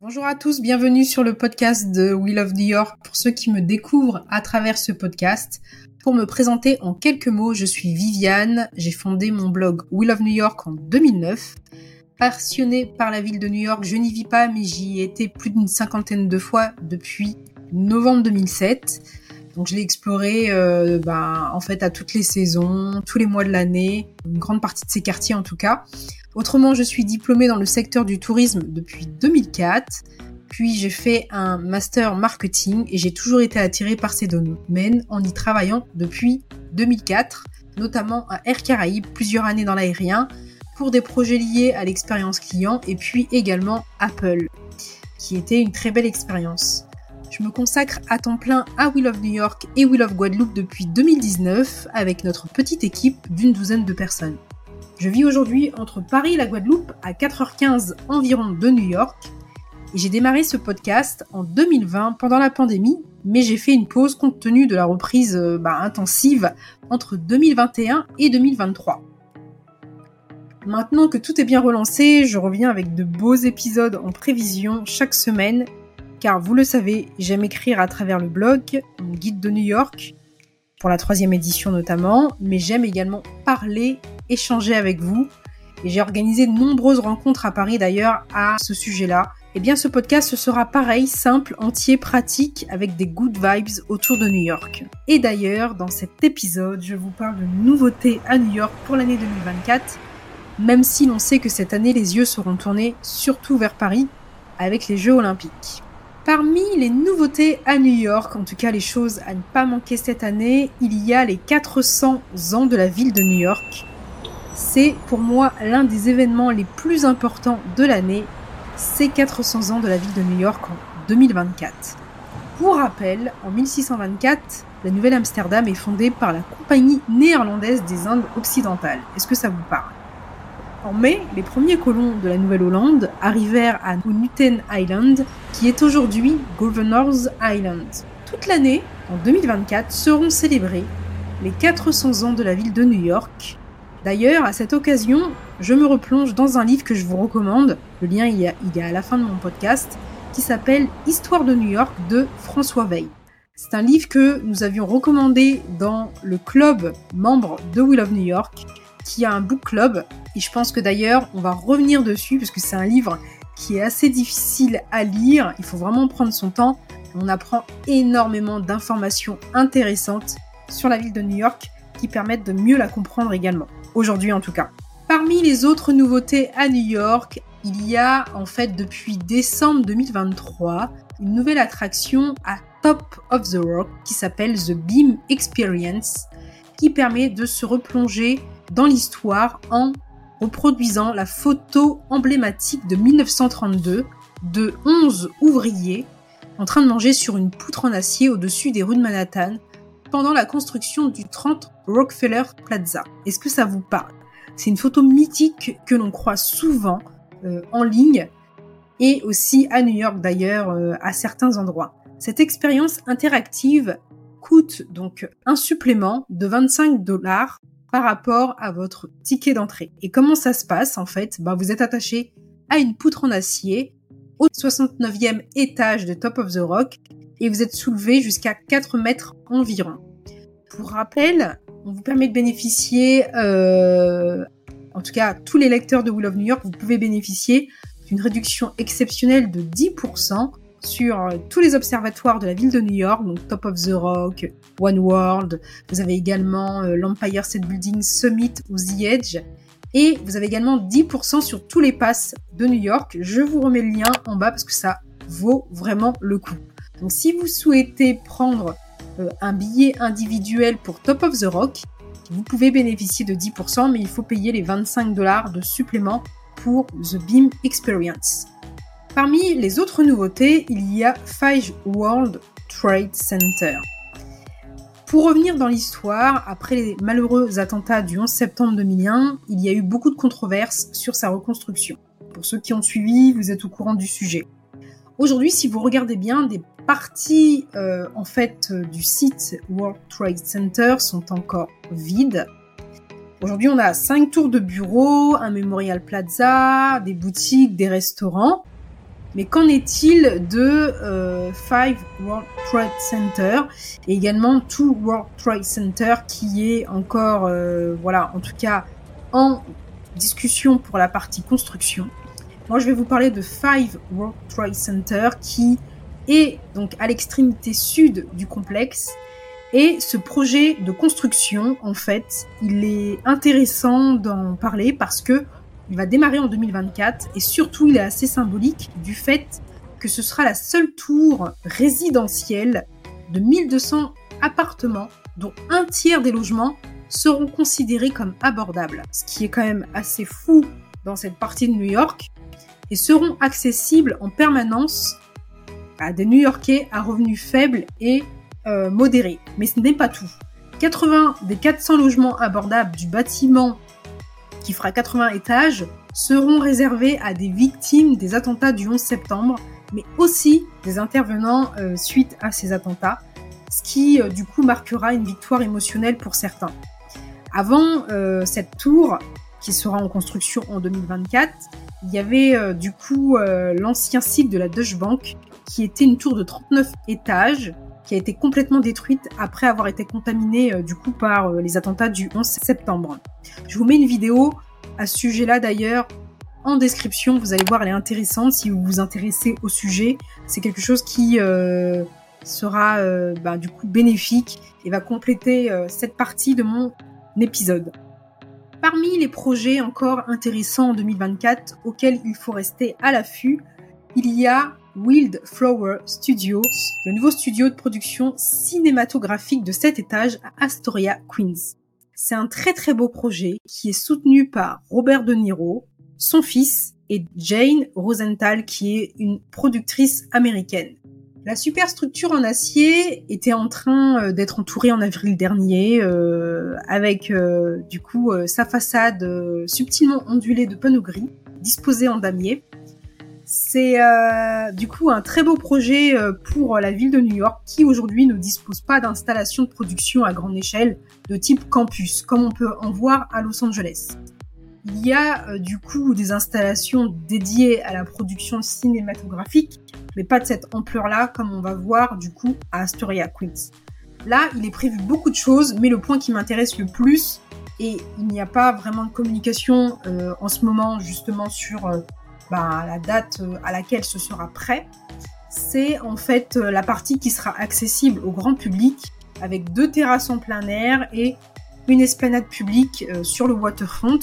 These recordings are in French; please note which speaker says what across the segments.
Speaker 1: Bonjour à tous, bienvenue sur le podcast de We Love New York. Pour ceux qui me découvrent à travers ce podcast, pour me présenter en quelques mots, je suis Viviane. J'ai fondé mon blog We Love New York en 2009. Passionnée par la ville de New York, je n'y vis pas, mais j'y ai été plus d'une cinquantaine de fois depuis novembre 2007. Donc je l'ai exploré euh, ben, en fait à toutes les saisons, tous les mois de l'année, une grande partie de ces quartiers en tout cas. Autrement, je suis diplômée dans le secteur du tourisme depuis 2004. Puis j'ai fait un master marketing et j'ai toujours été attirée par ces domaines en y travaillant depuis 2004, notamment à Air Caraïbes, plusieurs années dans l'aérien, pour des projets liés à l'expérience client et puis également Apple, qui était une très belle expérience. Je me consacre à temps plein à We Love New York et We Love Guadeloupe depuis 2019 avec notre petite équipe d'une douzaine de personnes. Je vis aujourd'hui entre Paris et la Guadeloupe à 4h15 environ de New York. Et j'ai démarré ce podcast en 2020 pendant la pandémie, mais j'ai fait une pause compte tenu de la reprise euh, bah, intensive entre 2021 et 2023. Maintenant que tout est bien relancé, je reviens avec de beaux épisodes en prévision chaque semaine, car vous le savez, j'aime écrire à travers le blog, mon guide de New York, pour la troisième édition notamment, mais j'aime également parler échanger avec vous. Et j'ai organisé de nombreuses rencontres à Paris d'ailleurs à ce sujet-là. Et eh bien ce podcast sera pareil, simple, entier, pratique, avec des good vibes autour de New York. Et d'ailleurs, dans cet épisode, je vous parle de nouveautés à New York pour l'année 2024, même si l'on sait que cette année les yeux seront tournés surtout vers Paris avec les Jeux Olympiques. Parmi les nouveautés à New York, en tout cas les choses à ne pas manquer cette année, il y a les 400 ans de la ville de New York c'est pour moi l'un des événements les plus importants de l'année, ces 400 ans de la ville de New York en 2024. Pour rappel, en 1624, la Nouvelle-Amsterdam est fondée par la Compagnie néerlandaise des Indes occidentales. Est-ce que ça vous parle? En mai, les premiers colons de la Nouvelle-Hollande arrivèrent à Newton Island, qui est aujourd'hui Governor's Island. Toute l'année, en 2024, seront célébrés les 400 ans de la ville de New York, D'ailleurs, à cette occasion, je me replonge dans un livre que je vous recommande, le lien il a, à la fin de mon podcast, qui s'appelle Histoire de New York de François Veil. C'est un livre que nous avions recommandé dans le club membre de We Love New York, qui a un book club, et je pense que d'ailleurs on va revenir dessus, parce que c'est un livre qui est assez difficile à lire, il faut vraiment prendre son temps, on apprend énormément d'informations intéressantes sur la ville de New York qui permettent de mieux la comprendre également. Aujourd'hui en tout cas. Parmi les autres nouveautés à New York, il y a en fait depuis décembre 2023 une nouvelle attraction à Top of the Rock qui s'appelle The Beam Experience qui permet de se replonger dans l'histoire en reproduisant la photo emblématique de 1932 de 11 ouvriers en train de manger sur une poutre en acier au-dessus des rues de Manhattan pendant la construction du 30 Rockefeller Plaza. Est-ce que ça vous parle? C'est une photo mythique que l'on croit souvent euh, en ligne et aussi à New York d'ailleurs euh, à certains endroits. Cette expérience interactive coûte donc un supplément de 25 dollars par rapport à votre ticket d'entrée. Et comment ça se passe en fait? Bah, Vous êtes attaché à une poutre en acier au 69e étage de Top of the Rock et vous êtes soulevé jusqu'à 4 mètres environ. Pour rappel, on vous permet de bénéficier, euh, en tout cas tous les lecteurs de Will of New York, vous pouvez bénéficier d'une réduction exceptionnelle de 10% sur euh, tous les observatoires de la ville de New York, donc Top of the Rock, One World. Vous avez également euh, l'Empire State Building Summit ou The Edge. Et vous avez également 10% sur tous les passes de New York. Je vous remets le lien en bas parce que ça vaut vraiment le coup. Donc si vous souhaitez prendre euh, un billet individuel pour Top of the Rock, vous pouvez bénéficier de 10%, mais il faut payer les 25 dollars de supplément pour The Beam Experience. Parmi les autres nouveautés, il y a Five World Trade Center. Pour revenir dans l'histoire, après les malheureux attentats du 11 septembre 2001, il y a eu beaucoup de controverses sur sa reconstruction. Pour ceux qui ont suivi, vous êtes au courant du sujet. Aujourd'hui, si vous regardez bien, des parties euh, en fait euh, du site World Trade Center sont encore vides. Aujourd'hui, on a cinq tours de bureaux, un Memorial Plaza, des boutiques, des restaurants. Mais qu'en est-il de euh, Five World Trade Center et également Two World Trade Center qui est encore, euh, voilà, en tout cas en discussion pour la partie construction? Moi, je vais vous parler de Five World Trade Center qui est donc à l'extrémité sud du complexe. Et ce projet de construction, en fait, il est intéressant d'en parler parce que il va démarrer en 2024 et surtout il est assez symbolique du fait que ce sera la seule tour résidentielle de 1200 appartements dont un tiers des logements seront considérés comme abordables, ce qui est quand même assez fou dans cette partie de New York, et seront accessibles en permanence à des New-Yorkais à revenus faibles et euh, modérés. Mais ce n'est pas tout. 80 des 400 logements abordables du bâtiment qui fera 80 étages, seront réservés à des victimes des attentats du 11 septembre, mais aussi des intervenants euh, suite à ces attentats, ce qui euh, du coup marquera une victoire émotionnelle pour certains. Avant euh, cette tour, qui sera en construction en 2024, il y avait du coup l'ancien site de la Deutsche Bank, qui était une tour de 39 étages, qui a été complètement détruite après avoir été contaminée euh, du coup par euh, les attentats du 11 septembre. Je vous mets une vidéo à ce sujet-là d'ailleurs en description. Vous allez voir, elle est intéressante si vous vous intéressez au sujet. C'est quelque chose qui euh, sera bah, du coup bénéfique et va compléter cette partie de mon épisode. Parmi les projets encore intéressants en 2024 auxquels il faut rester à l'affût, il y a Wild Flower Studios, le nouveau studio de production cinématographique de 7 étages à Astoria, Queens. C'est un très très beau projet qui est soutenu par Robert De Niro, son fils et Jane Rosenthal qui est une productrice américaine. La superstructure en acier était en train euh, d'être entourée en avril dernier euh, avec euh, du coup sa façade subtilement ondulée de panneaux gris disposés en damier c'est euh, du coup un très beau projet euh, pour la ville de New York qui aujourd'hui ne dispose pas d'installation de production à grande échelle de type campus, comme on peut en voir à Los Angeles. Il y a euh, du coup des installations dédiées à la production cinématographique, mais pas de cette ampleur-là comme on va voir du coup à Astoria, Queens. Là, il est prévu beaucoup de choses, mais le point qui m'intéresse le plus, et il n'y a pas vraiment de communication en ce moment justement sur bah, la date euh, à laquelle ce sera prêt, c'est en fait euh, la partie qui sera accessible au grand public avec deux terrasses en plein air et une esplanade publique euh, sur le waterfront.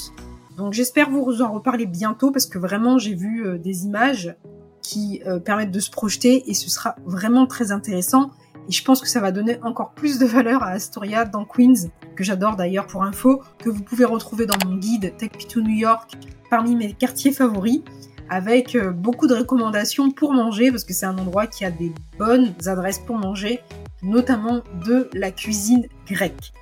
Speaker 1: Donc j'espère vous en reparler bientôt parce que vraiment j'ai vu des images qui permettent de se projeter et ce sera vraiment très intéressant. Et je pense que ça va donner encore plus de valeur à Astoria dans Queens, que j'adore d'ailleurs pour info, que vous pouvez retrouver dans mon guide Tech New York parmi mes quartiers favoris avec euh, beaucoup de recommandations pour manger parce que c'est un endroit qui a des bonnes adresses pour manger, notamment de la cuisine grecque.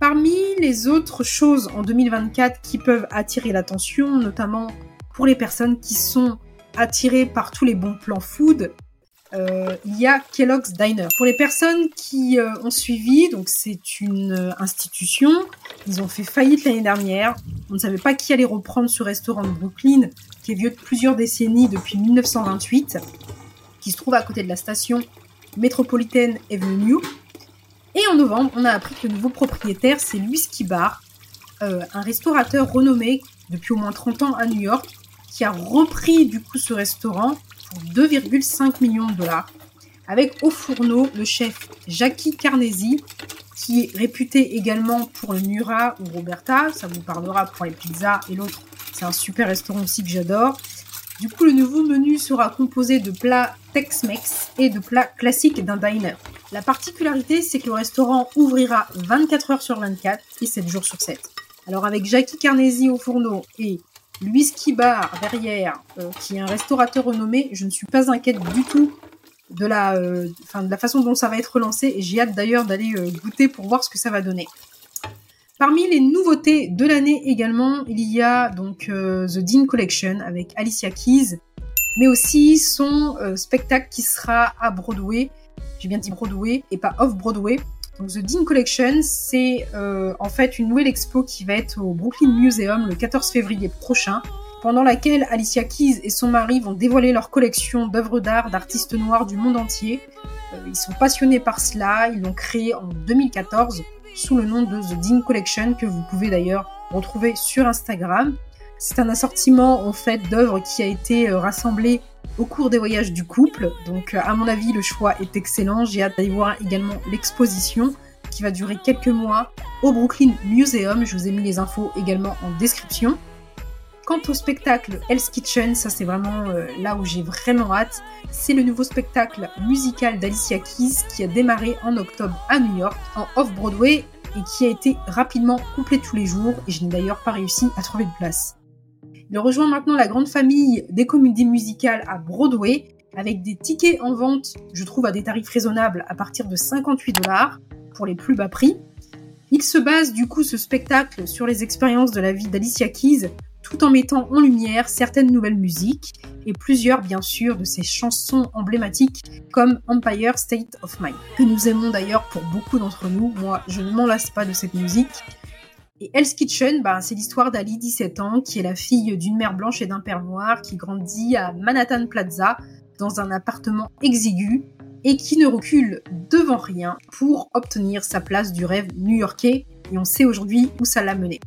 Speaker 1: Parmi les autres choses en 2024 qui peuvent attirer l'attention, notamment pour les personnes qui sont attirées par tous les bons plans food, euh, il y a Kellogg's Diner. Pour les personnes qui euh, ont suivi, donc c'est une euh, institution, ils ont fait faillite l'année dernière. On ne savait pas qui allait reprendre ce restaurant de Brooklyn, qui est vieux de plusieurs décennies depuis 1928, qui se trouve à côté de la station métropolitaine Avenue. Et en novembre, on a appris que le nouveau propriétaire, c'est Louis Bar, un restaurateur renommé depuis au moins 30 ans à New York, qui a repris du coup ce restaurant pour 2,5 millions de dollars, avec au fourneau le chef Jackie Carnesi, qui est réputé également pour le Nura ou Roberta, ça vous parlera pour les pizzas, et l'autre, c'est un super restaurant aussi que j'adore. Du coup, le nouveau menu sera composé de plats Tex-Mex et de plats classiques d'un diner. La particularité, c'est que le restaurant ouvrira 24 heures sur 24 et 7 jours sur 7. Alors avec Jackie Carnesi au fourneau et Louis Kibar derrière, euh, qui est un restaurateur renommé, je ne suis pas inquiète du tout de la, euh, façon dont ça va être relancé et j'ai hâte d'ailleurs d'aller euh, goûter pour voir ce que ça va donner. Parmi les nouveautés de l'année également, il y a donc The Dean Collection avec Alicia Keys, mais aussi son spectacle qui sera à Broadway. J'ai bien dit Broadway et pas off Broadway. Donc The Dean Collection, c'est euh, en fait une nouvelle expo qui va être au Brooklyn Museum le 14 février prochain, pendant laquelle Alicia Keys et son mari vont dévoiler leur collection d'œuvres d'art d'artistes noirs du monde entier. Euh, ils sont passionnés par cela, ils l'ont créé en 2014 sous le nom de The Dean Collection que vous pouvez d'ailleurs retrouver sur Instagram. C'est un assortiment en fait d'œuvres qui a été euh, rassemblé au cours des voyages du couple. Donc à mon avis le choix est excellent. J'ai hâte d'aller voir également l'exposition qui va durer quelques mois au Brooklyn Museum. Je vous ai mis les infos également en description. Quant au spectacle Hell's Kitchen, ça c'est vraiment euh, là où j'ai vraiment hâte. C'est le nouveau spectacle musical d'Alicia Keys qui a démarré en octobre à New York en off-Broadway et qui a été rapidement complet tous les jours et je n'ai d'ailleurs pas réussi à trouver de place. Il rejoint maintenant la grande famille des comédies musicales à Broadway avec des tickets en vente, je trouve, à des tarifs raisonnables à partir de 58 dollars pour les plus bas prix. Il se base du coup ce spectacle sur les expériences de la vie d'Alicia Keys tout en mettant en lumière certaines nouvelles musiques et plusieurs bien sûr de ses chansons emblématiques comme Empire State of Mind, que nous aimons d'ailleurs pour beaucoup d'entre nous. Moi, je ne m'en lasse pas de cette musique et Hell's Kitchen, bah, c'est l'histoire d'Ali, 17 ans, qui est la fille d'une mère blanche et d'un père noir, qui grandit à Manhattan Plaza, dans un appartement exigu, et qui ne recule devant rien pour obtenir sa place du rêve new-yorkais, et on sait aujourd'hui où ça l'a mené.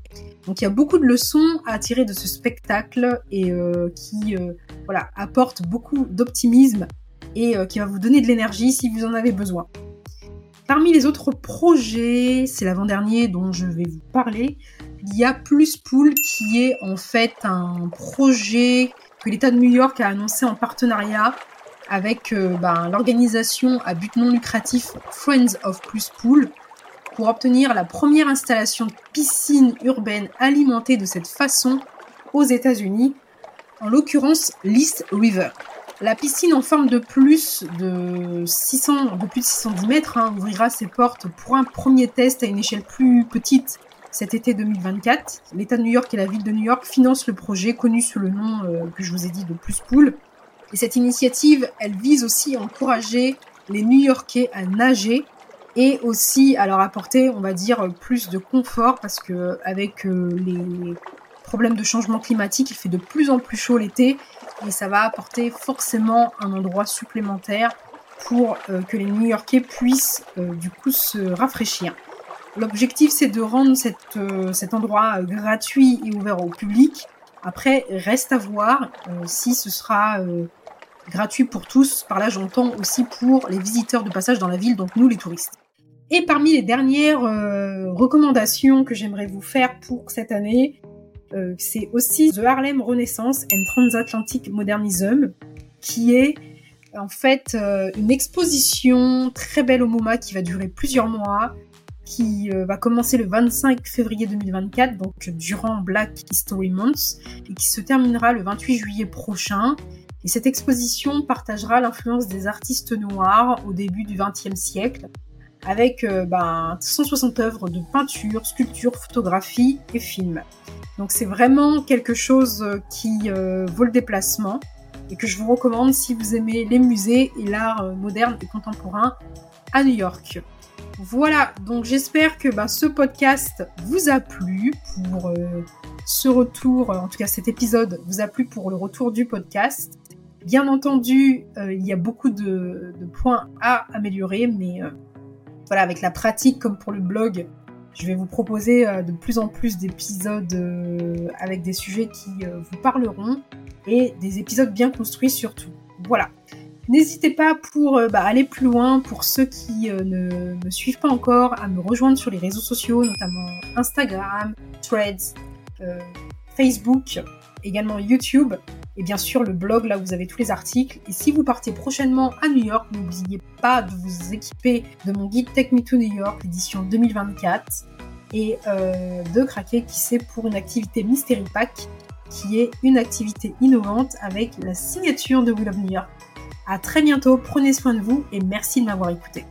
Speaker 1: Donc il y a beaucoup de leçons à tirer de ce spectacle et euh, qui euh, voilà, apporte beaucoup d'optimisme et euh, qui va vous donner de l'énergie si vous en avez besoin. Parmi les autres projets, c'est l'avant-dernier dont je vais vous parler, il y a Plus Pool qui est en fait un projet que l'État de New York a annoncé en partenariat avec euh, ben, l'organisation à but non lucratif Friends of Plus Pool pour obtenir la première installation de piscine urbaine alimentée de cette façon aux États-Unis, en l'occurrence l'East River. La piscine en forme de plus de 600, de plus de 610 mètres hein, ouvrira ses portes pour un premier test à une échelle plus petite cet été 2024. L'État de New York et la ville de New York financent le projet connu sous le nom euh, que je vous ai dit de Plus Pool. Et cette initiative, elle vise aussi à encourager les New-Yorkais à nager et aussi à leur apporter, on va dire, plus de confort parce que avec euh, les problèmes de changement climatique, il fait de plus en plus chaud l'été et ça va apporter forcément un endroit supplémentaire pour euh, que les New-Yorkais puissent euh, du coup se rafraîchir. L'objectif c'est de rendre euh, cet endroit gratuit et ouvert au public. Après, reste à voir si ce sera gratuit pour tous. Par là, j'entends aussi pour les visiteurs de passage dans la ville, donc nous les touristes. Et parmi les dernières recommandations que j'aimerais vous faire pour cette année, euh, c'est aussi The Harlem Renaissance and Transatlantic Modernism, qui est en fait euh, une exposition très belle au MoMA qui va durer plusieurs mois, qui euh, va commencer le 25 février 2024, donc durant Black History Month, et qui se terminera le 28 juillet prochain. Et cette exposition partagera l'influence des artistes noirs au début du XXe siècle, avec ben, 160 œuvres de peinture, sculpture, photographie et films. Donc c'est vraiment quelque chose euh, qui euh, vaut le déplacement et que je vous recommande si vous aimez les musées et l'art euh, moderne et contemporain à New York. Voilà, donc j'espère que bah, ce podcast vous a plu pour ce retour, en tout cas cet épisode vous a plu pour le retour du podcast. Bien entendu, il y a beaucoup de, points à améliorer, mais voilà, avec la pratique comme pour le blog, je vais vous proposer euh, de plus en plus d'épisodes euh, avec des sujets qui euh, vous parleront et des épisodes bien construits surtout. Voilà. N'hésitez pas pour bah, aller plus loin, pour ceux qui ne me suivent pas encore, à me rejoindre sur les réseaux sociaux, notamment Instagram, Threads, Facebook, également YouTube, et bien sûr le blog là où vous avez tous les articles. Et si vous partez prochainement à New York, n'oubliez pas de vous équiper de mon guide Take Me to New York, édition 2024, et euh, de craquer qui sait pour une activité Mystery Pack, qui est une activité innovante avec la signature de Will of New York. À très bientôt, prenez soin de vous et merci de m'avoir écouté.